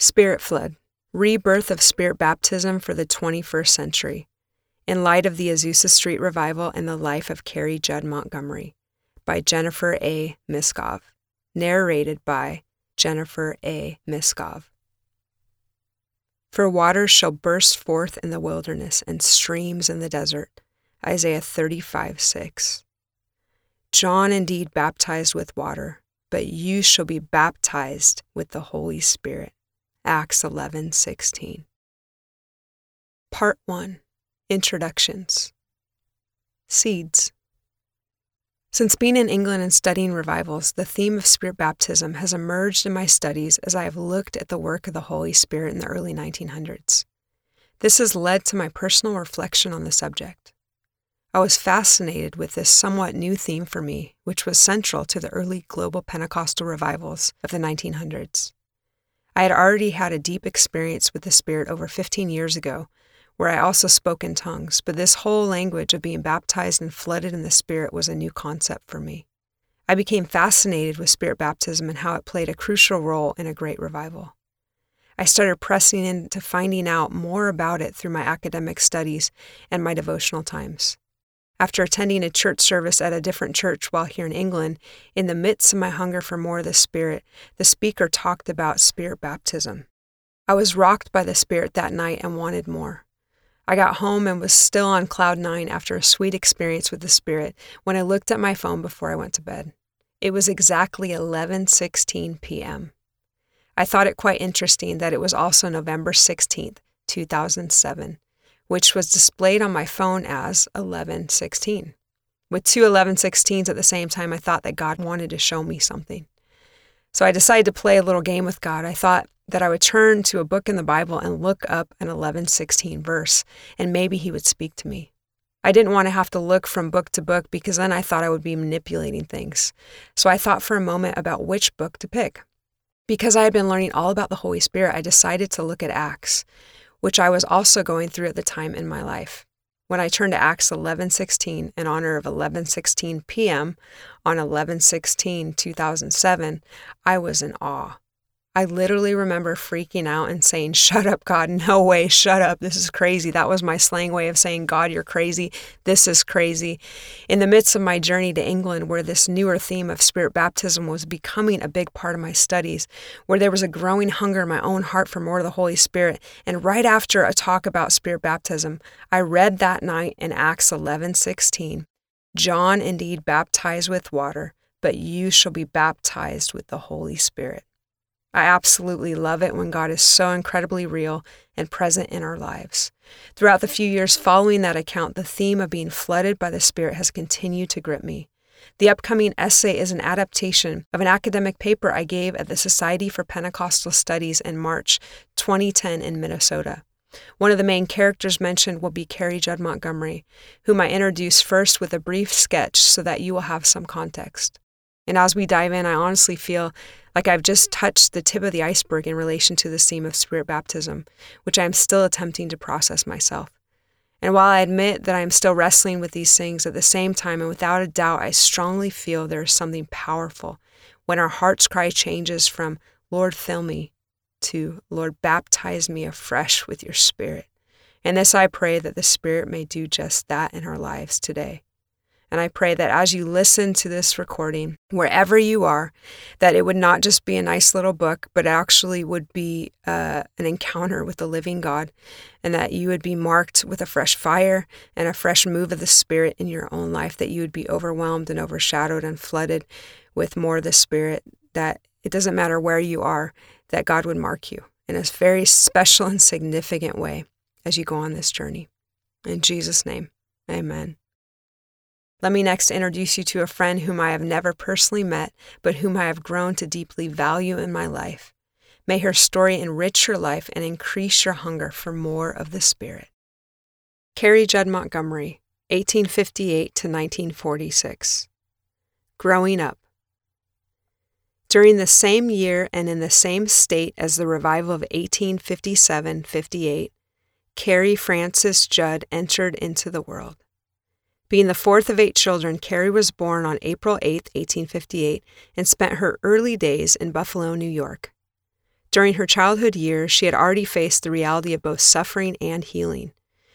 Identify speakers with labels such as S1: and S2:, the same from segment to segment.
S1: Spirit Flood Rebirth of Spirit Baptism for the 21st Century, in light of the Azusa Street Revival and the life of Carrie Judd Montgomery, by Jennifer A. Miskov. Narrated by Jennifer A. Miskov. For waters shall burst forth in the wilderness and streams in the desert. Isaiah 35 6. John indeed baptized with water, but you shall be baptized with the Holy Spirit. Acts 11:16. Part 1 Introductions Seeds Since being in England and studying revivals, the theme of spirit baptism has emerged in my studies as I have looked at the work of the Holy Spirit in the early 1900s. This has led to my personal reflection on the subject. I was fascinated with this somewhat new theme for me, which was central to the early global Pentecostal revivals of the 1900s. I had already had a deep experience with the Spirit over 15 years ago, where I also spoke in tongues, but this whole language of being baptized and flooded in the Spirit was a new concept for me. I became fascinated with Spirit baptism and how it played a crucial role in a great revival. I started pressing into finding out more about it through my academic studies and my devotional times. After attending a church service at a different church while here in England, in the midst of my hunger for more of the Spirit, the speaker talked about Spirit baptism. I was rocked by the Spirit that night and wanted more. I got home and was still on cloud nine after a sweet experience with the Spirit when I looked at my phone before I went to bed. It was exactly 11:16 p.m. I thought it quite interesting that it was also November 16th, 2007, which was displayed on my phone as 1116. With two 1116s at the same time, I thought that God wanted to show me something. So I decided to play a little game with God. I thought that I would turn to a book in the Bible and look up an 1116 verse, and maybe He would speak to me. I didn't want to have to look from book to book because then I thought I would be manipulating things. So I thought for a moment about which book to pick. Because I had been learning all about the Holy Spirit, I decided to look at Acts which I was also going through at the time in my life. When I turned to Acts 11:16 in honor of 11:16 p.m. on 11:16 2007, I was in awe. I literally remember freaking out and saying, Shut up, God. No way. Shut up. This is crazy. That was my slang way of saying, God, you're crazy. This is crazy. In the midst of my journey to England, where this newer theme of spirit baptism was becoming a big part of my studies, where there was a growing hunger in my own heart for more of the Holy Spirit, and right after a talk about spirit baptism, I read that night in Acts 11 16, John indeed baptized with water, but you shall be baptized with the Holy Spirit. I absolutely love it when God is so incredibly real and present in our lives. Throughout the few years following that account, the theme of being flooded by the Spirit has continued to grip me. The upcoming essay is an adaptation of an academic paper I gave at the Society for Pentecostal Studies in March 2010 in Minnesota. One of the main characters mentioned will be Carrie Judd Montgomery, whom I introduce first with a brief sketch so that you will have some context. And as we dive in, I honestly feel like I've just touched the tip of the iceberg in relation to the theme of spirit baptism, which I am still attempting to process myself. And while I admit that I am still wrestling with these things, at the same time, and without a doubt, I strongly feel there is something powerful when our heart's cry changes from, Lord, fill me, to, Lord, baptize me afresh with your Spirit. And this I pray that the Spirit may do just that in our lives today. And I pray that as you listen to this recording, wherever you are, that it would not just be a nice little book, but actually would be uh, an encounter with the living God, and that you would be marked with a fresh fire and a fresh move of the Spirit in your own life, that you would be overwhelmed and overshadowed and flooded with more of the Spirit, that it doesn't matter where you are, that God would mark you in a very special and significant way as you go on this journey. In Jesus' name, amen. Let me next introduce you to a friend whom I have never personally met, but whom I have grown to deeply value in my life. May her story enrich your life and increase your hunger for more of the Spirit. Carrie Judd Montgomery, 1858 to 1946. Growing Up. During the same year and in the same state as the revival of 1857 58, Carrie Frances Judd entered into the world. Being the fourth of eight children, Carrie was born on April 8, 1858, and spent her early days in Buffalo, New York. During her childhood years, she had already faced the reality of both suffering and healing.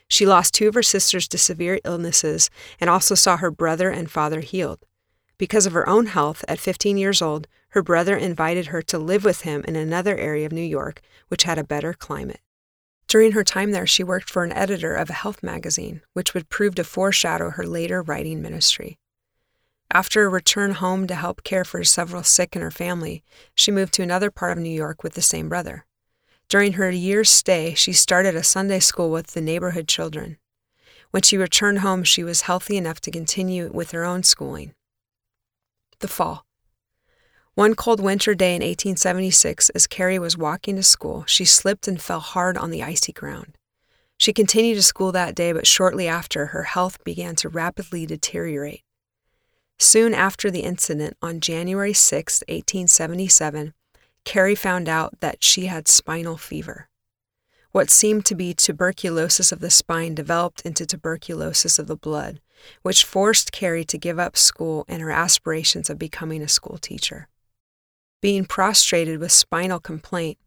S1: She lost two of her sisters to severe illnesses and also saw her brother and father healed. Because of her own health, at 15 years old, her brother invited her to live with him in another area of New York, which had a better climate. During her time there, she worked for an editor of a health magazine, which would prove to foreshadow her later writing ministry. After a return home to help care for several sick in her family, she moved to another part of New York with the same brother. During her year's stay, she started a Sunday school with the neighborhood children. When she returned home, she was healthy enough to continue with her own schooling. The fall. One cold winter day in 1876, as Carrie was walking to school, she slipped and fell hard on the icy ground. She continued to school that day, but shortly after, her health began to rapidly deteriorate. Soon after the incident, on January 6, 1877, Carrie found out that she had spinal fever. What seemed to be tuberculosis of the spine developed into tuberculosis of the blood, which forced Carrie to give up school and her aspirations of becoming a school teacher. Being prostrated with spinal complaint,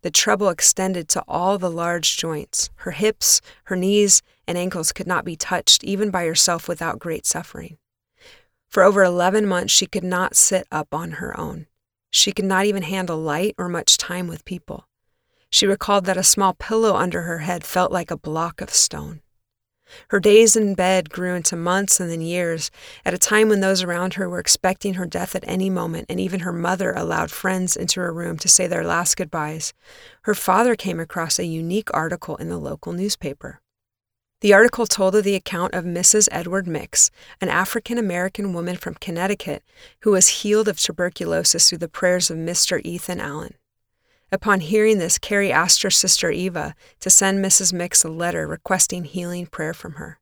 S1: the trouble extended to all the large joints. Her hips, her knees, and ankles could not be touched even by herself without great suffering. For over 11 months, she could not sit up on her own. She could not even handle light or much time with people. She recalled that a small pillow under her head felt like a block of stone. Her days in bed grew into months and then years, at a time when those around her were expecting her death at any moment, and even her mother allowed friends into her room to say their last goodbyes. Her father came across a unique article in the local newspaper. The article told of the account of Mrs. Edward Mix, an African American woman from Connecticut who was healed of tuberculosis through the prayers of Mr. Ethan Allen. Upon hearing this, Carrie asked her sister Eva to send Mrs. Mix a letter requesting healing prayer from her.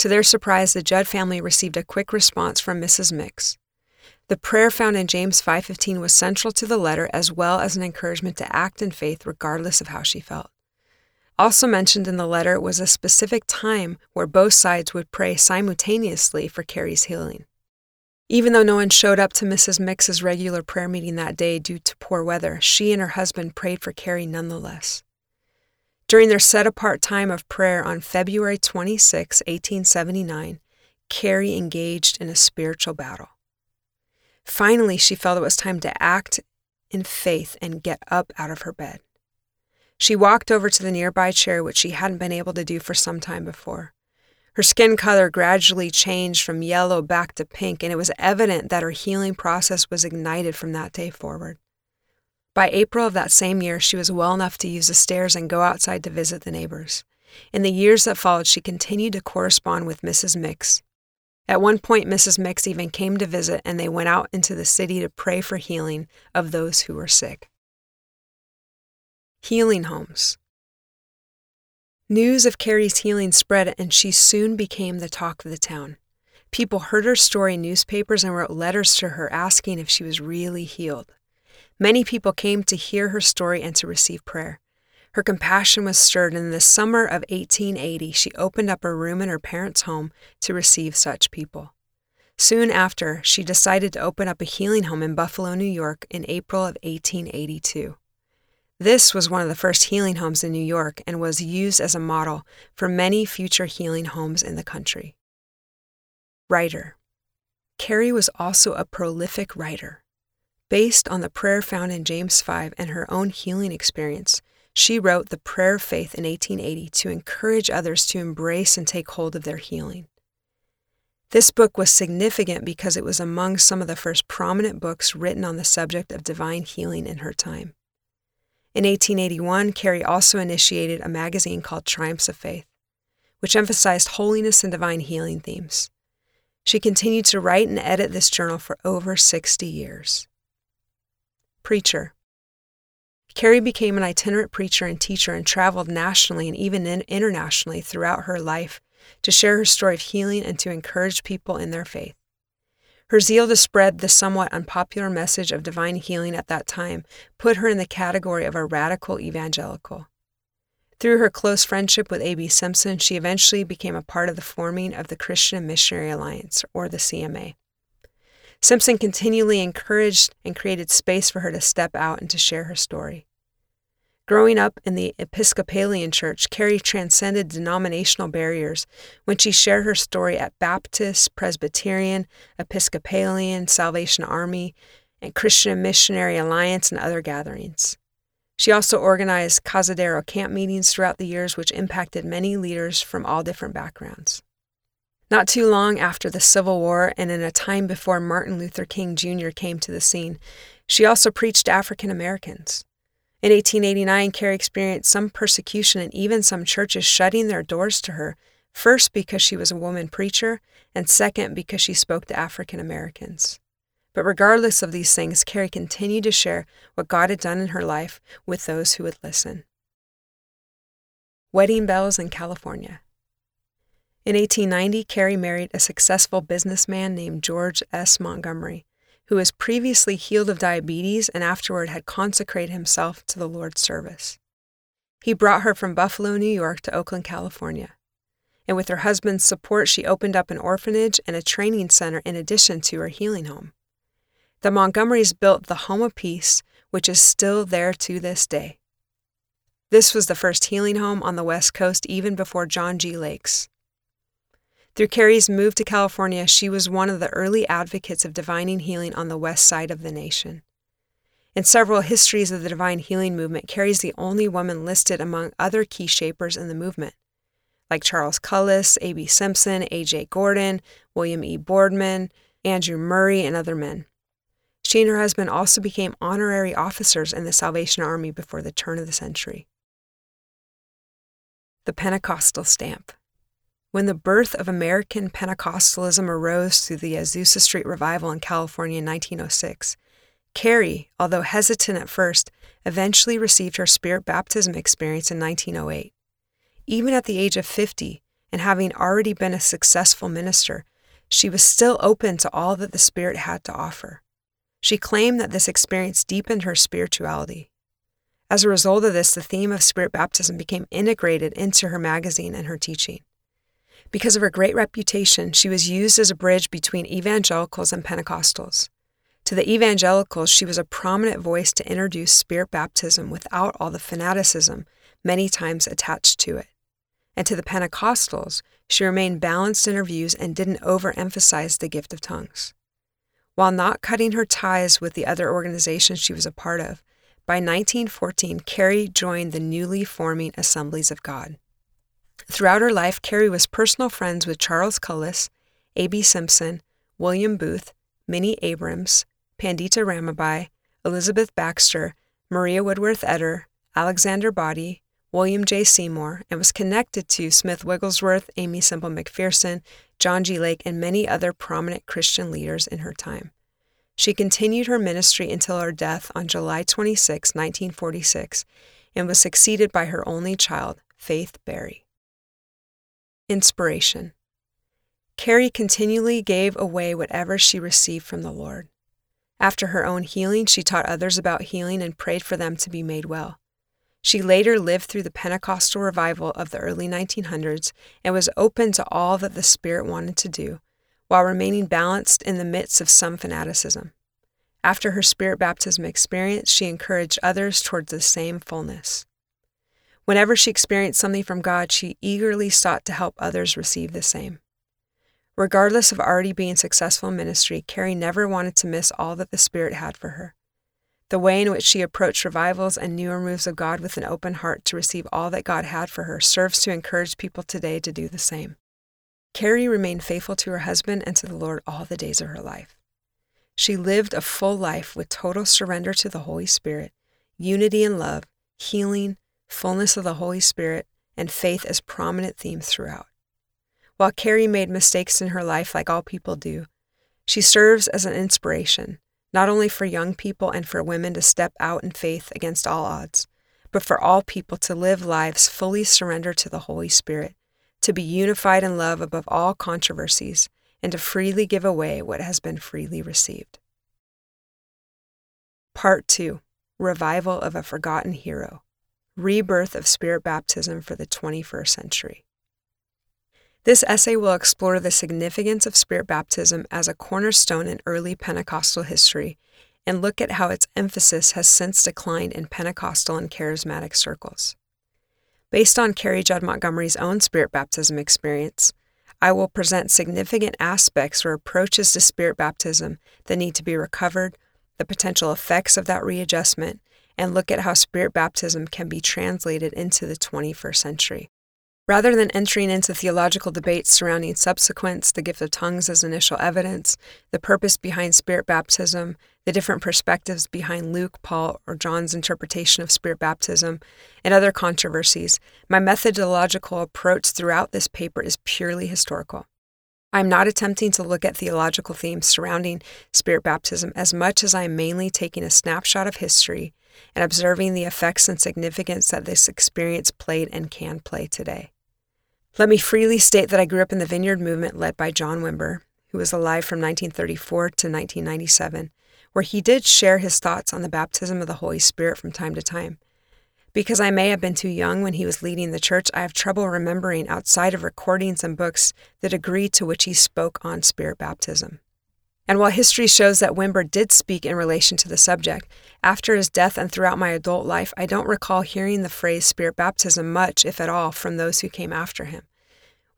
S1: To their surprise, the Judd family received a quick response from Mrs. Mix. The prayer found in James 5:15 was central to the letter as well as an encouragement to act in faith regardless of how she felt. Also mentioned in the letter was a specific time where both sides would pray simultaneously for Carrie's healing. Even though no one showed up to Mrs. Mix's regular prayer meeting that day due to poor weather, she and her husband prayed for Carrie nonetheless. During their set apart time of prayer on February 26, 1879, Carrie engaged in a spiritual battle. Finally, she felt it was time to act in faith and get up out of her bed. She walked over to the nearby chair, which she hadn't been able to do for some time before. Her skin color gradually changed from yellow back to pink, and it was evident that her healing process was ignited from that day forward. By April of that same year, she was well enough to use the stairs and go outside to visit the neighbors. In the years that followed, she continued to correspond with Mrs. Mix. At one point, Mrs. Mix even came to visit, and they went out into the city to pray for healing of those who were sick healing homes. News of Carrie's healing spread, and she soon became the talk of the town. People heard her story in newspapers and wrote letters to her asking if she was really healed. Many people came to hear her story and to receive prayer. Her compassion was stirred, and in the summer of 1880, she opened up a room in her parents' home to receive such people. Soon after, she decided to open up a healing home in Buffalo, New York in April of 1882. This was one of the first healing homes in New York and was used as a model for many future healing homes in the country. Writer Carrie was also a prolific writer. Based on the prayer found in James 5 and her own healing experience, she wrote The Prayer of Faith in 1880 to encourage others to embrace and take hold of their healing. This book was significant because it was among some of the first prominent books written on the subject of divine healing in her time. In 1881, Carrie also initiated a magazine called Triumphs of Faith, which emphasized holiness and divine healing themes. She continued to write and edit this journal for over 60 years. Preacher Carrie became an itinerant preacher and teacher and traveled nationally and even internationally throughout her life to share her story of healing and to encourage people in their faith. Her zeal to spread the somewhat unpopular message of divine healing at that time put her in the category of a radical evangelical. Through her close friendship with A.B. Simpson, she eventually became a part of the forming of the Christian Missionary Alliance, or the CMA. Simpson continually encouraged and created space for her to step out and to share her story. Growing up in the Episcopalian Church, Carrie transcended denominational barriers when she shared her story at Baptist, Presbyterian, Episcopalian, Salvation Army, and Christian Missionary Alliance and other gatherings. She also organized Cazadero camp meetings throughout the years, which impacted many leaders from all different backgrounds. Not too long after the Civil War and in a time before Martin Luther King Jr. came to the scene, she also preached to African Americans. In 1889, Carrie experienced some persecution and even some churches shutting their doors to her, first because she was a woman preacher, and second because she spoke to African Americans. But regardless of these things, Carrie continued to share what God had done in her life with those who would listen. Wedding Bells in California. In 1890, Carrie married a successful businessman named George S. Montgomery, who was previously healed of diabetes and afterward had consecrated himself to the Lord's service. He brought her from Buffalo, New York to Oakland, California. And with her husband's support, she opened up an orphanage and a training center in addition to her healing home. The Montgomerys built the Home of Peace, which is still there to this day. This was the first healing home on the West Coast even before John G. Lake's. Through Carrie's move to California, she was one of the early advocates of divining healing on the west side of the nation. In several histories of the divine healing movement, Carrie's the only woman listed among other key shapers in the movement, like Charles Cullis, A.B. Simpson, A.J. Gordon, William E. Boardman, Andrew Murray, and other men. She and her husband also became honorary officers in the Salvation Army before the turn of the century. The Pentecostal Stamp When the birth of American Pentecostalism arose through the Azusa Street Revival in California in 1906, Carrie, although hesitant at first, eventually received her spirit baptism experience in 1908. Even at the age of 50, and having already been a successful minister, she was still open to all that the Spirit had to offer. She claimed that this experience deepened her spirituality. As a result of this, the theme of spirit baptism became integrated into her magazine and her teaching. Because of her great reputation, she was used as a bridge between evangelicals and Pentecostals. To the evangelicals, she was a prominent voice to introduce spirit baptism without all the fanaticism many times attached to it. And to the Pentecostals, she remained balanced in her views and didn't overemphasize the gift of tongues. While not cutting her ties with the other organizations she was a part of, by 1914, Carrie joined the newly forming Assemblies of God. Throughout her life, Carrie was personal friends with Charles Cullis, A.B. Simpson, William Booth, Minnie Abrams, Pandita Ramabai, Elizabeth Baxter, Maria Woodworth Etter, Alexander Boddy, William J. Seymour, and was connected to Smith Wigglesworth, Aimee Semple McPherson, John G. Lake, and many other prominent Christian leaders in her time. She continued her ministry until her death on July 26, 1946, and was succeeded by her only child, Faith Berry. Inspiration Carrie continually gave away whatever she received from the Lord. After her own healing, she taught others about healing and prayed for them to be made well. She later lived through the Pentecostal revival of the early 1900s and was open to all that the Spirit wanted to do, while remaining balanced in the midst of some fanaticism. After her Spirit baptism experience, she encouraged others towards the same fullness. Whenever she experienced something from God, she eagerly sought to help others receive the same. Regardless of already being successful in ministry, Carrie never wanted to miss all that the Spirit had for her. The way in which she approached revivals and newer moves of God with an open heart to receive all that God had for her serves to encourage people today to do the same. Carrie remained faithful to her husband and to the Lord all the days of her life. She lived a full life with total surrender to the Holy Spirit, unity and love, healing, fullness of the Holy Spirit, and faith as prominent themes throughout. While Carrie made mistakes in her life like all people do, she serves as an inspiration not only for young people and for women to step out in faith against all odds, but for all people to live lives fully surrendered to the Holy Spirit, to be unified in love above all controversies, and to freely give away what has been freely received. Part 2 Revival of a Forgotten Hero Rebirth of Spirit Baptism for the 21st Century. This essay will explore the significance of Spirit baptism as a cornerstone in early Pentecostal history and look at how its emphasis has since declined in Pentecostal and charismatic circles. Based on Carrie Judd Montgomery's own spirit baptism experience, I will present significant aspects or approaches to spirit baptism that need to be recovered, the potential effects of that readjustment, and look at how spirit baptism can be translated into the 21st century. Rather than entering into theological debates surrounding subsequence, the gift of tongues as initial evidence, the purpose behind spirit baptism, the different perspectives behind Luke, Paul, or John's interpretation of spirit baptism, and other controversies, my methodological approach throughout this paper is purely historical. I am not attempting to look at theological themes surrounding spirit baptism as much as I am mainly taking a snapshot of history and observing the effects and significance that this experience played and can play today. Let me freely state that I grew up in the Vineyard movement led by John Wimber, who was alive from 1934 to 1997, where he did share his thoughts on the baptism of the Holy Spirit from time to time. Because I may have been too young when he was leading the church, I have trouble remembering, outside of recordings and books, the degree to which he spoke on spirit baptism. And while history shows that Wimber did speak in relation to the subject, after his death and throughout my adult life, I don't recall hearing the phrase spirit baptism much, if at all, from those who came after him.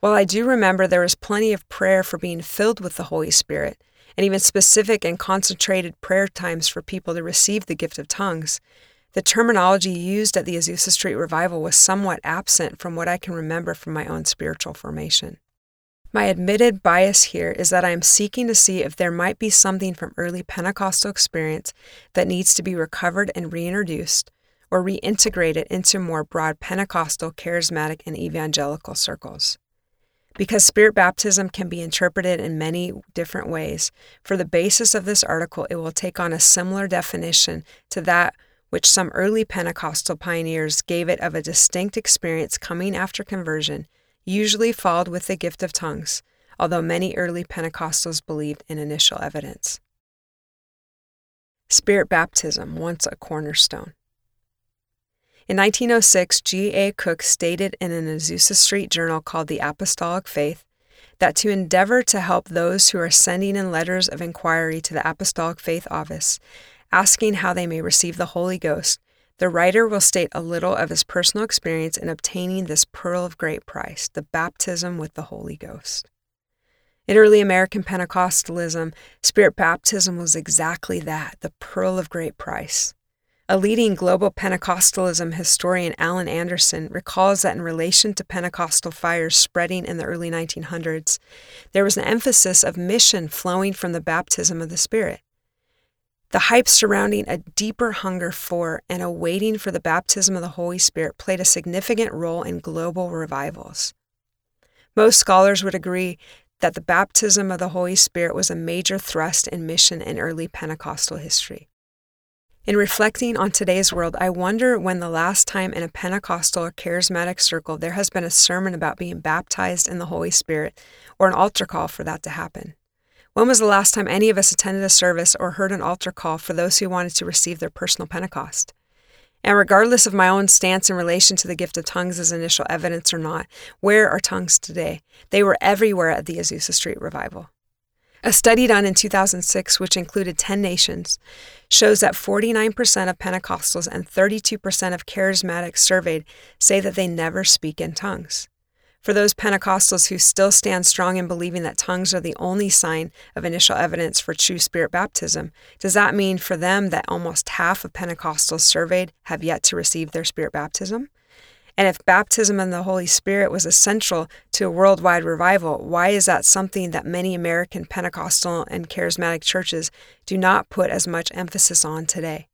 S1: While I do remember there was plenty of prayer for being filled with the Holy Spirit, and even specific and concentrated prayer times for people to receive the gift of tongues, the terminology used at the Azusa Street revival was somewhat absent from what I can remember from my own spiritual formation. My admitted bias here is that I am seeking to see if there might be something from early Pentecostal experience that needs to be recovered and reintroduced or reintegrated into more broad Pentecostal, charismatic, and evangelical circles. Because spirit baptism can be interpreted in many different ways, for the basis of this article, it will take on a similar definition to that which some early Pentecostal pioneers gave it of a distinct experience coming after conversion usually followed with the gift of tongues, although many early Pentecostals believed in initial evidence. Spirit baptism, once a cornerstone. In 1906, G.A. Cook stated in an Azusa Street journal called The Apostolic Faith that to endeavor to help those who are sending in letters of inquiry to the Apostolic Faith Office, asking how they may receive the Holy Ghost, the writer will state a little of his personal experience in obtaining this pearl of great price, the baptism with the Holy Ghost. In early American Pentecostalism, Spirit baptism was exactly that the pearl of great price. A leading global Pentecostalism historian, Allan Anderson, recalls that in relation to Pentecostal fires spreading in the early 1900s, there was an emphasis of mission flowing from the baptism of the Spirit. The hype surrounding a deeper hunger for and a waiting for the baptism of the Holy Spirit played a significant role in global revivals. Most scholars would agree that the baptism of the Holy Spirit was a major thrust in mission in early Pentecostal history. In reflecting on today's world, I wonder when the last time in a Pentecostal or charismatic circle there has been a sermon about being baptized in the Holy Spirit or an altar call for that to happen. When was the last time any of us attended a service or heard an altar call for those who wanted to receive their personal Pentecost? And regardless of my own stance in relation to the gift of tongues as initial evidence or not, where are tongues today? They were everywhere at the Azusa Street revival. A study done in 2006, which included 10 nations, shows that 49% of Pentecostals and 32% of charismatics surveyed say that they never speak in tongues. For those Pentecostals who still stand strong in believing that tongues are the only sign of initial evidence for true spirit baptism, does that mean for them that almost half of Pentecostals surveyed have yet to receive their spirit baptism? And if baptism in the Holy Spirit was essential to a worldwide revival, why is that something that many American Pentecostal and charismatic churches do not put as much emphasis on today?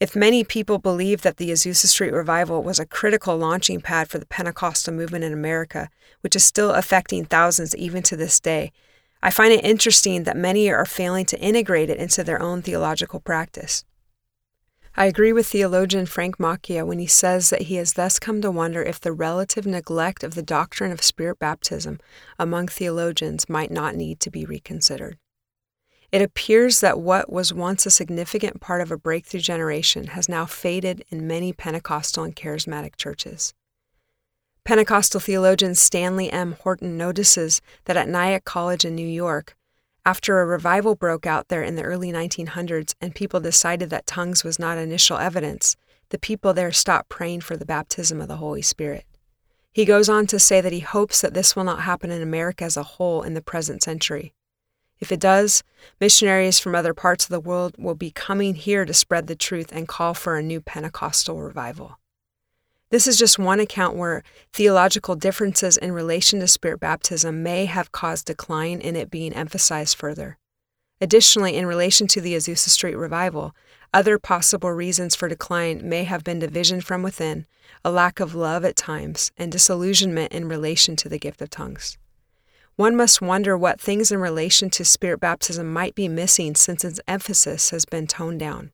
S1: If many people believe that the Azusa Street revival was a critical launching pad for the Pentecostal movement in America, which is still affecting thousands even to this day, I find it interesting that many are failing to integrate it into their own theological practice. I agree with theologian Frank Macchia when he says that he has thus come to wonder if the relative neglect of the doctrine of spirit baptism among theologians might not need to be reconsidered. It appears that what was once a significant part of a breakthrough generation has now faded in many Pentecostal and charismatic churches. Pentecostal theologian Stanley M. Horton notices that at Nyack College in New York, After a revival broke out there in the early 1900s and people decided that tongues was not initial evidence, the people there stopped praying for the baptism of the Holy Spirit. He goes on to say that he hopes that this will not happen in America as a whole in the present century. If it does, missionaries from other parts of the world will be coming here to spread the truth and call for a new Pentecostal revival. This is just one account where theological differences in relation to spirit baptism may have caused decline in it being emphasized further. Additionally, in relation to the Azusa Street revival, other possible reasons for decline may have been division from within, a lack of love at times, and disillusionment in relation to the gift of tongues. One must wonder what things in relation to spirit baptism might be missing since its emphasis has been toned down.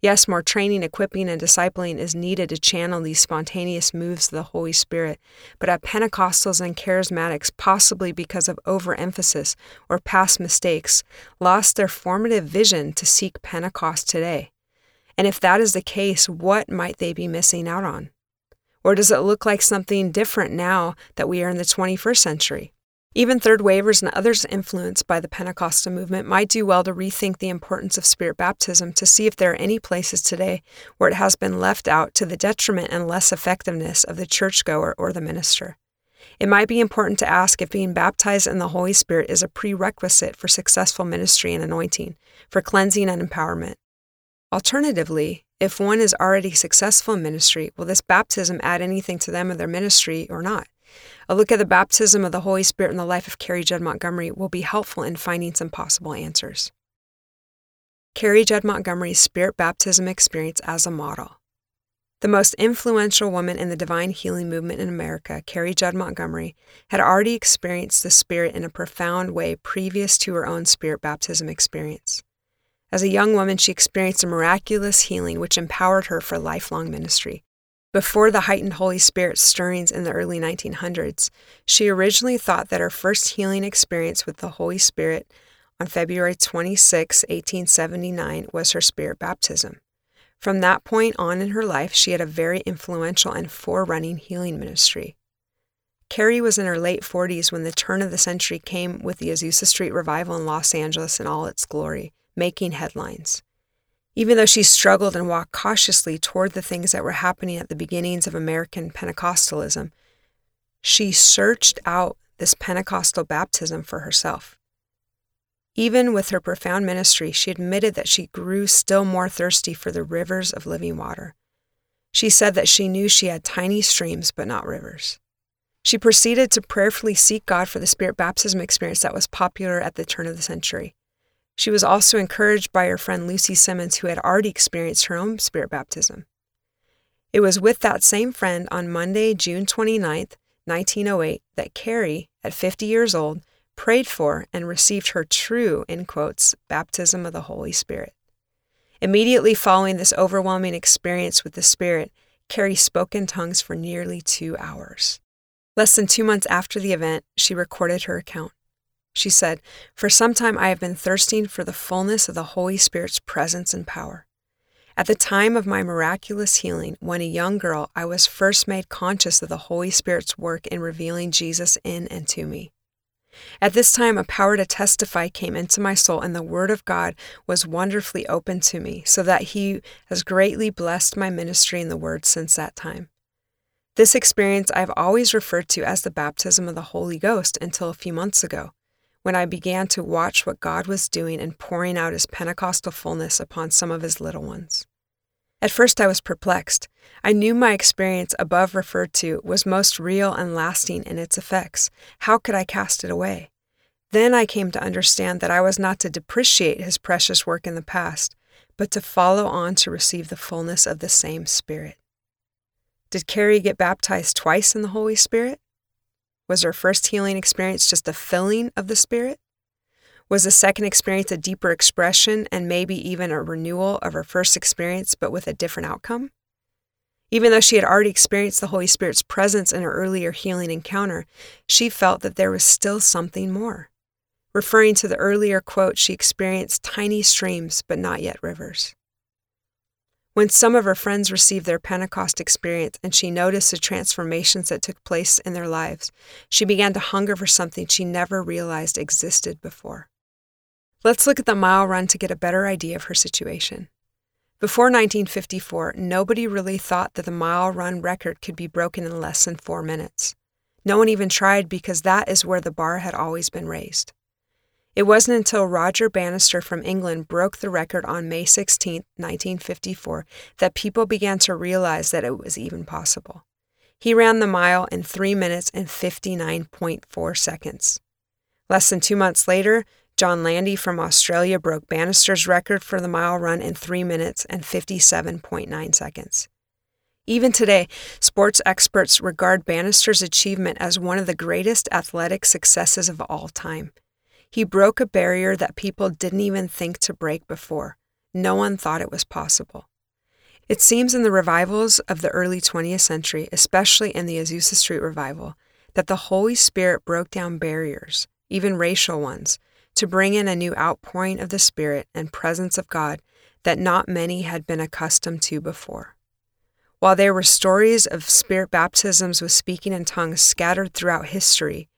S1: Yes, more training, equipping, and discipling is needed to channel these spontaneous moves of the Holy Spirit, but at Pentecostals and charismatics, possibly because of overemphasis or past mistakes, lost their formative vision to seek Pentecost today. And if that is the case, what might they be missing out on? Or does it look like something different now that we are in the 21st century? Even third wavers and others influenced by the Pentecostal movement might do well to rethink the importance of spirit baptism to see if there are any places today where it has been left out to the detriment and less effectiveness of the churchgoer or the minister. It might be important to ask if being baptized in the Holy Spirit is a prerequisite for successful ministry and anointing, for cleansing and empowerment. Alternatively, if one is already successful in ministry, will this baptism add anything to them or their ministry or not? A look at the baptism of the Holy Spirit in the life of Carrie Judd Montgomery will be helpful in finding some possible answers. Carrie Judd Montgomery's spirit baptism experience as a model. The most influential woman in the divine healing movement in America, Carrie Judd Montgomery, had already experienced the Spirit in a profound way previous to her own spirit baptism experience. As a young woman, she experienced a miraculous healing which empowered her for lifelong ministry. Before the heightened Holy Spirit stirrings in the early 1900s, she originally thought that her first healing experience with the Holy Spirit on February 26, 1879, was her spirit baptism. From that point on in her life, she had a very influential and forerunning healing ministry. Carrie was in her late 40s when the turn of the century came with the Azusa Street revival in Los Angeles in all its glory, making headlines. Even though she struggled and walked cautiously toward the things that were happening at the beginnings of American Pentecostalism, she searched out this Pentecostal baptism for herself. Even with her profound ministry, she admitted that she grew still more thirsty for the rivers of living water. She said that she knew she had tiny streams but not rivers. She proceeded to prayerfully seek God for the spirit baptism experience that was popular at the turn of the century. She was also encouraged by her friend Lucy Simmons, who had already experienced her own spirit baptism. It was with that same friend on Monday, June 29, 1908, that Carrie, at 50 years old, prayed for and received her true, in quotes, baptism of the Holy Spirit. Immediately following this overwhelming experience with the Spirit, Carrie spoke in tongues for nearly two hours. Less than two months after the event, she recorded her account. She said, For some time I have been thirsting for the fullness of the Holy Spirit's presence and power. At the time of my miraculous healing, when a young girl, I was first made conscious of the Holy Spirit's work in revealing Jesus in and to me. At this time, a power to testify came into my soul, and the Word of God was wonderfully open to me, so that He has greatly blessed my ministry in the Word since that time. This experience I've always referred to as the baptism of the Holy Ghost until a few months ago when I began to watch what God was doing and pouring out his Pentecostal fullness upon some of his little ones. At first, I was perplexed. I knew my experience above referred to was most real and lasting in its effects. How could I cast it away? Then I came to understand that I was not to depreciate his precious work in the past, but to follow on to receive the fullness of the same Spirit. Did Carrie get baptized twice in the Holy Spirit? Was her first healing experience just a filling of the Spirit? Was the second experience a deeper expression and maybe even a renewal of her first experience, but with a different outcome? Even though she had already experienced the Holy Spirit's presence in her earlier healing encounter, she felt that there was still something more. Referring to the earlier quote, she experienced tiny streams, but not yet rivers. When some of her friends received their Pentecost experience and she noticed the transformations that took place in their lives, she began to hunger for something she never realized existed before. Let's look at the mile run to get a better idea of her situation. Before 1954, nobody really thought that the mile run record could be broken in less than four minutes. No one even tried because that is where the bar had always been raised. It wasn't until Roger Bannister from England broke the record on May 16, 1954, that people began to realize that it was even possible. He ran the mile in 3 minutes and 59.4 seconds. Less than two months later, John Landy from Australia broke Bannister's record for the mile run in 3 minutes and 57.9 seconds. Even today, sports experts regard Bannister's achievement as one of the greatest athletic successes of all time. He broke a barrier that people didn't even think to break before. No one thought it was possible. It seems in the revivals of the early 20th century, especially in the Azusa Street revival, that the Holy Spirit broke down barriers, even racial ones, to bring in a new outpouring of the Spirit and presence of God that not many had been accustomed to before. While there were stories of Spirit baptisms with speaking in tongues scattered throughout history,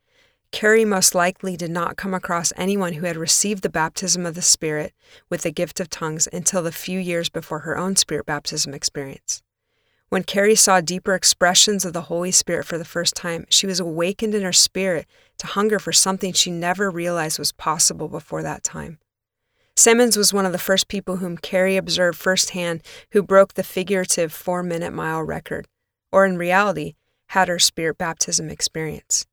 S1: Carrie most likely did not come across anyone who had received the baptism of the Spirit with the gift of tongues until the few years before her own Spirit baptism experience. When Carrie saw deeper expressions of the Holy Spirit for the first time, she was awakened in her spirit to hunger for something she never realized was possible before that time. Simmons was one of the first people whom Carrie observed firsthand who broke the figurative four minute mile record, or in reality, had her spirit baptism experience.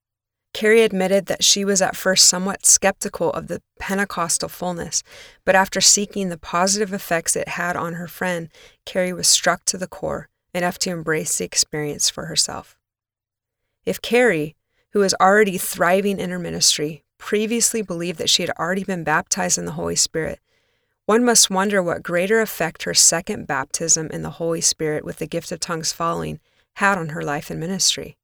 S1: Carrie admitted that she was at first somewhat skeptical of the Pentecostal fullness, but after seeking the positive effects it had on her friend, Carrie was struck to the core, enough to embrace the experience for herself. If Carrie, who was already thriving in her ministry, previously believed that she had already been baptized in the Holy Spirit, one must wonder what greater effect her second baptism in the Holy Spirit with the gift of tongues following had on her life and ministry.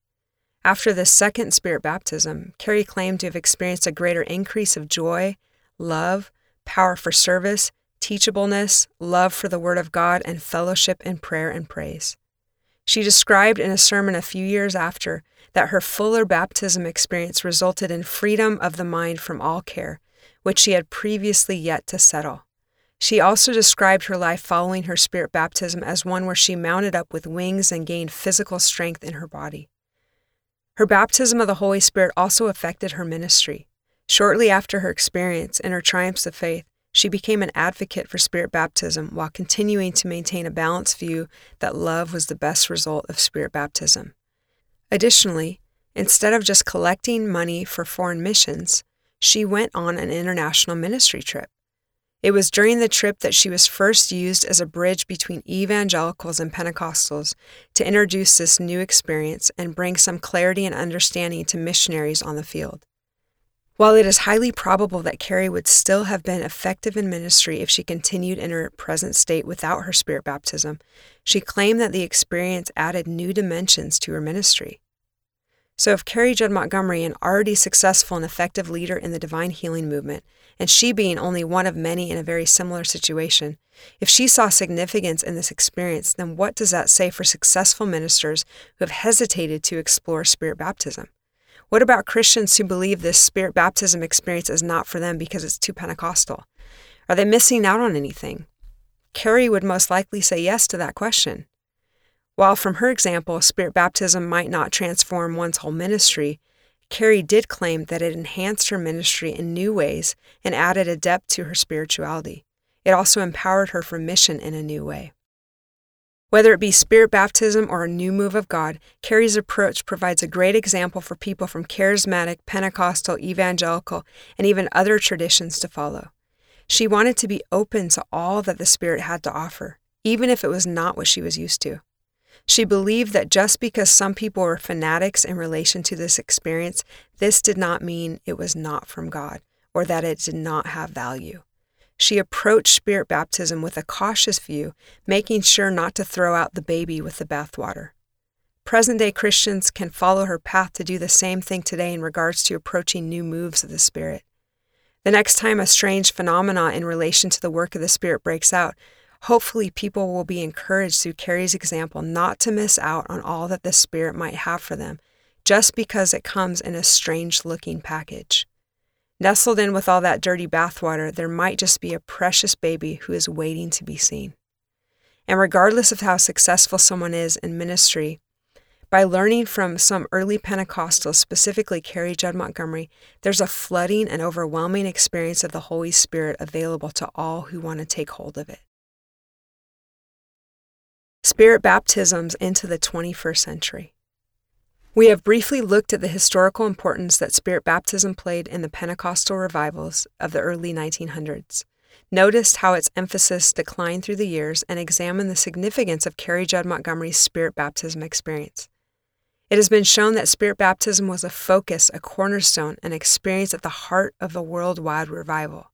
S1: After this second spirit baptism, Carrie claimed to have experienced a greater increase of joy, love, power for service, teachableness, love for the Word of God, and fellowship in prayer and praise. She described in a sermon a few years after that her fuller baptism experience resulted in freedom of the mind from all care, which she had previously yet to settle. She also described her life following her spirit baptism as one where she mounted up with wings and gained physical strength in her body. Her baptism of the Holy Spirit also affected her ministry. Shortly after her experience and her triumphs of faith, she became an advocate for spirit baptism while continuing to maintain a balanced view that love was the best result of spirit baptism. Additionally, instead of just collecting money for foreign missions, she went on an international ministry trip. It was during the trip that she was first used as a bridge between evangelicals and Pentecostals to introduce this new experience and bring some clarity and understanding to missionaries on the field. While it is highly probable that Carrie would still have been effective in ministry if she continued in her present state without her spirit baptism, she claimed that the experience added new dimensions to her ministry. So, if Carrie Judd Montgomery, an already successful and effective leader in the divine healing movement, and she being only one of many in a very similar situation, if she saw significance in this experience, then what does that say for successful ministers who have hesitated to explore spirit baptism? What about Christians who believe this spirit baptism experience is not for them because it's too Pentecostal? Are they missing out on anything? Carrie would most likely say yes to that question. While from her example, spirit baptism might not transform one's whole ministry, Carrie did claim that it enhanced her ministry in new ways and added a depth to her spirituality. It also empowered her for mission in a new way. Whether it be spirit baptism or a new move of God, Carrie's approach provides a great example for people from charismatic, Pentecostal, evangelical, and even other traditions to follow. She wanted to be open to all that the Spirit had to offer, even if it was not what she was used to. She believed that just because some people were fanatics in relation to this experience, this did not mean it was not from God or that it did not have value. She approached spirit baptism with a cautious view, making sure not to throw out the baby with the bathwater. Present day Christians can follow her path to do the same thing today in regards to approaching new moves of the Spirit. The next time a strange phenomena in relation to the work of the Spirit breaks out, Hopefully, people will be encouraged through Carrie's example not to miss out on all that the Spirit might have for them just because it comes in a strange looking package. Nestled in with all that dirty bathwater, there might just be a precious baby who is waiting to be seen. And regardless of how successful someone is in ministry, by learning from some early Pentecostals, specifically Carrie Judd Montgomery, there's a flooding and overwhelming experience of the Holy Spirit available to all who want to take hold of it. Spirit baptisms into the 21st century. We have briefly looked at the historical importance that Spirit baptism played in the Pentecostal revivals of the early 1900s, noticed how its emphasis declined through the years, and examined the significance of Carrie Judd Montgomery's Spirit baptism experience. It has been shown that Spirit baptism was a focus, a cornerstone, an experience at the heart of a worldwide revival.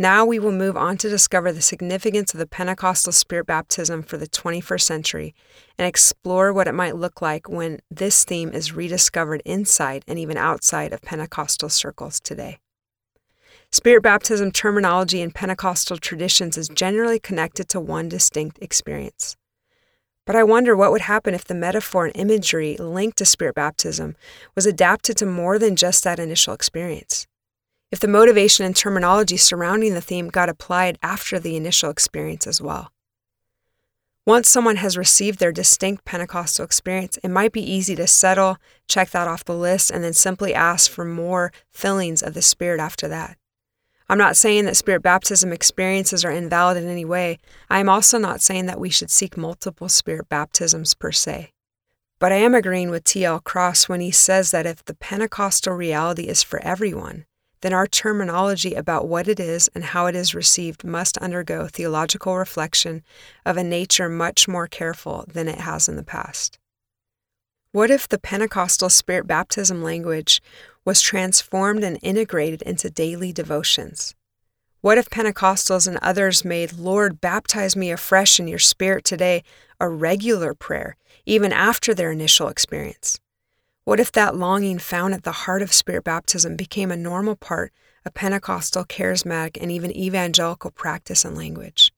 S1: Now we will move on to discover the significance of the Pentecostal Spirit baptism for the 21st century and explore what it might look like when this theme is rediscovered inside and even outside of Pentecostal circles today. Spirit baptism terminology in Pentecostal traditions is generally connected to one distinct experience. But I wonder what would happen if the metaphor and imagery linked to Spirit baptism was adapted to more than just that initial experience if the motivation and terminology surrounding the theme got applied after the initial experience as well. Once someone has received their distinct Pentecostal experience, it might be easy to settle, check that off the list, and then simply ask for more fillings of the Spirit after that. I'm not saying that Spirit baptism experiences are invalid in any way. I am also not saying that we should seek multiple Spirit baptisms per se. But I am agreeing with T.L. Cross when he says that if the Pentecostal reality is for everyone, then our terminology about what it is and how it is received must undergo theological reflection of a nature much more careful than it has in the past. What if the Pentecostal Spirit baptism language was transformed and integrated into daily devotions? What if Pentecostals and others made, Lord, baptize me afresh in your Spirit today, a regular prayer, even after their initial experience? What if that longing found at the heart of Spirit baptism became a normal part of Pentecostal, charismatic, and even evangelical practice and language?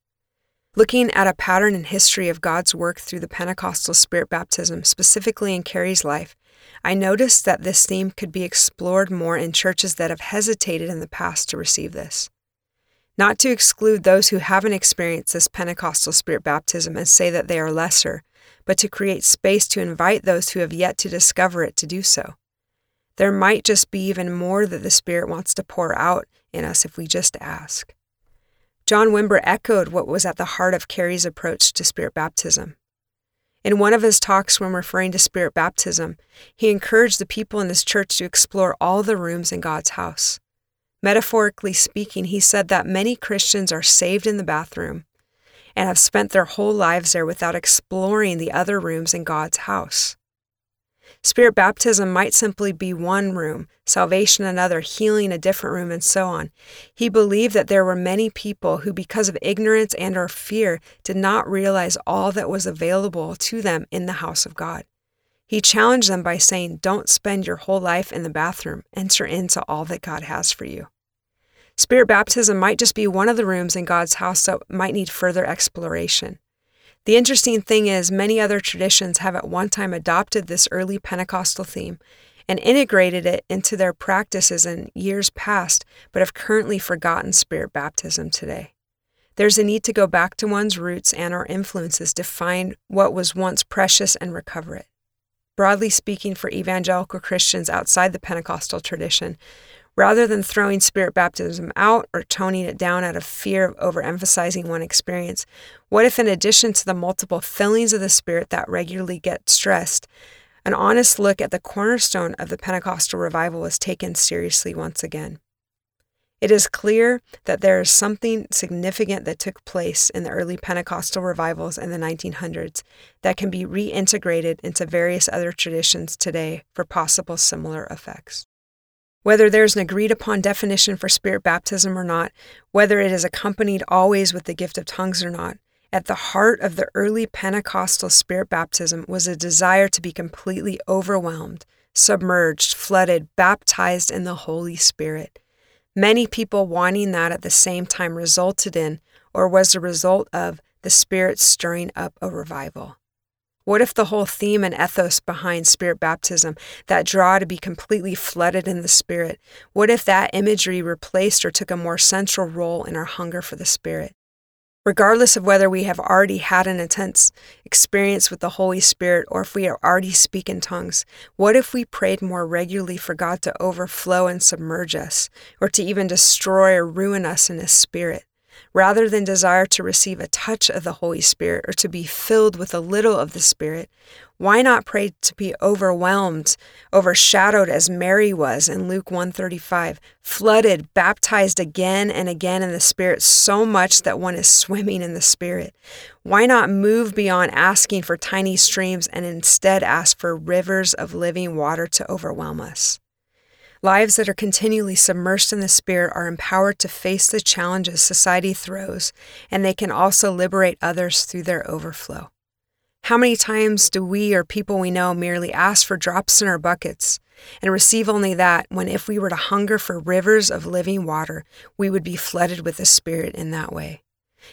S1: Looking at a pattern in history of God's work through the Pentecostal Spirit baptism, specifically in Carrie's life, I noticed that this theme could be explored more in churches that have hesitated in the past to receive this. Not to exclude those who haven't experienced this Pentecostal Spirit baptism and say that they are lesser, but to create space to invite those who have yet to discover it to do so. There might just be even more that the Spirit wants to pour out in us if we just ask. John Wimber echoed what was at the heart of Carrie's approach to Spirit baptism. In one of his talks, when referring to Spirit baptism, he encouraged the people in this church to explore all the rooms in God's house. Metaphorically speaking, he said that many Christians are saved in the bathroom, and have spent their whole lives there without exploring the other rooms in God's house. Spirit baptism might simply be one room, salvation another, healing a different room, and so on. He believed that there were many people who, because of ignorance and or fear, did not realize all that was available to them in the house of God. He challenged them by saying, Don't spend your whole life in the bathroom, enter into all that God has for you. Spirit baptism might just be one of the rooms in God's house that might need further exploration. The interesting thing is, many other traditions have at one time adopted this early Pentecostal theme and integrated it into their practices in years past, but have currently forgotten Spirit baptism today. There's a need to go back to one's roots and our influences to find what was once precious and recover it. Broadly speaking, for evangelical Christians outside the Pentecostal tradition, Rather than throwing spirit baptism out or toning it down out of fear of overemphasizing one experience, what if, in addition to the multiple fillings of the Spirit that regularly get stressed, an honest look at the cornerstone of the Pentecostal revival was taken seriously once again? It is clear that there is something significant that took place in the early Pentecostal revivals in the 1900s that can be reintegrated into various other traditions today for possible similar effects. Whether there's an agreed upon definition for spirit baptism or not, whether it is accompanied always with the gift of tongues or not, at the heart of the early Pentecostal spirit baptism was a desire to be completely overwhelmed, submerged, flooded, baptized in the Holy Spirit. Many people wanting that at the same time resulted in, or was the result of, the Spirit stirring up a revival. What if the whole theme and ethos behind Spirit baptism, that draw to be completely flooded in the Spirit, what if that imagery replaced or took a more central role in our hunger for the Spirit? Regardless of whether we have already had an intense experience with the Holy Spirit or if we already speak in tongues, what if we prayed more regularly for God to overflow and submerge us, or to even destroy or ruin us in His Spirit? Rather than desire to receive a touch of the Holy Spirit or to be filled with a little of the Spirit, why not pray to be overwhelmed, overshadowed as Mary was in Luke 135, flooded, baptized again and again in the Spirit so much that one is swimming in the Spirit? Why not move beyond asking for tiny streams and instead ask for rivers of living water to overwhelm us? Lives that are continually submersed in the Spirit are empowered to face the challenges society throws, and they can also liberate others through their overflow. How many times do we or people we know merely ask for drops in our buckets and receive only that when, if we were to hunger for rivers of living water, we would be flooded with the Spirit in that way?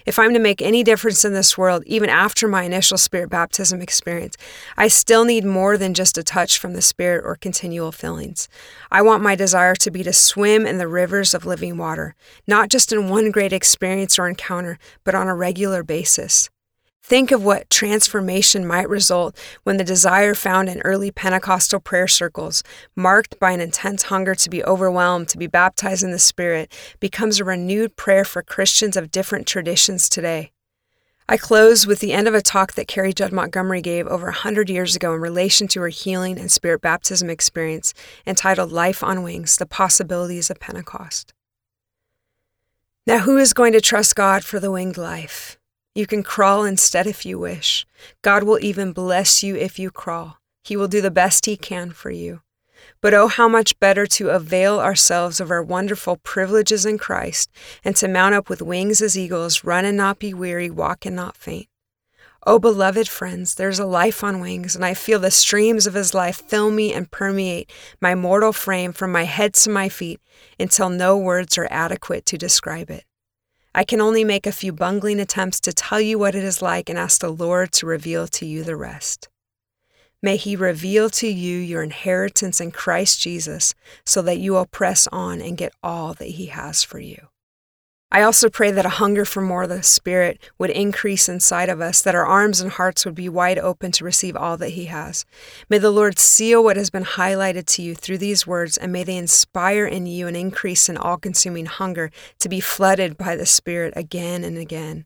S1: If I'm to make any difference in this world, even after my initial Spirit baptism experience, I still need more than just a touch from the Spirit or continual fillings. I want my desire to be to swim in the rivers of living water, not just in one great experience or encounter, but on a regular basis. Think of what transformation might result when the desire found in early Pentecostal prayer circles, marked by an intense hunger to be overwhelmed, to be baptized in the Spirit, becomes a renewed prayer for Christians of different traditions today. I close with the end of a talk that Carrie Judd Montgomery gave over a 100 years ago in relation to her healing and spirit baptism experience entitled Life on Wings The Possibilities of Pentecost. Now, who is going to trust God for the winged life? You can crawl instead if you wish. God will even bless you if you crawl. He will do the best He can for you. But oh, how much better to avail ourselves of our wonderful privileges in Christ and to mount up with wings as eagles, run and not be weary, walk and not faint. Oh, beloved friends, there's a life on wings, and I feel the streams of His life fill me and permeate my mortal frame from my head to my feet until no words are adequate to describe it. I can only make a few bungling attempts to tell you what it is like and ask the Lord to reveal to you the rest. May He reveal to you your inheritance in Christ Jesus so that you will press on and get all that He has for you. I also pray that a hunger for more of the Spirit would increase inside of us, that our arms and hearts would be wide open to receive all that He has. May the Lord seal what has been highlighted to you through these words, and may they inspire in you an increase in all consuming hunger to be flooded by the Spirit again and again.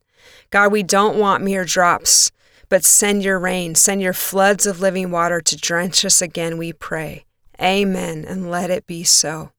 S1: God, we don't want mere drops, but send your rain, send your floods of living water to drench us again, we pray. Amen, and let it be so.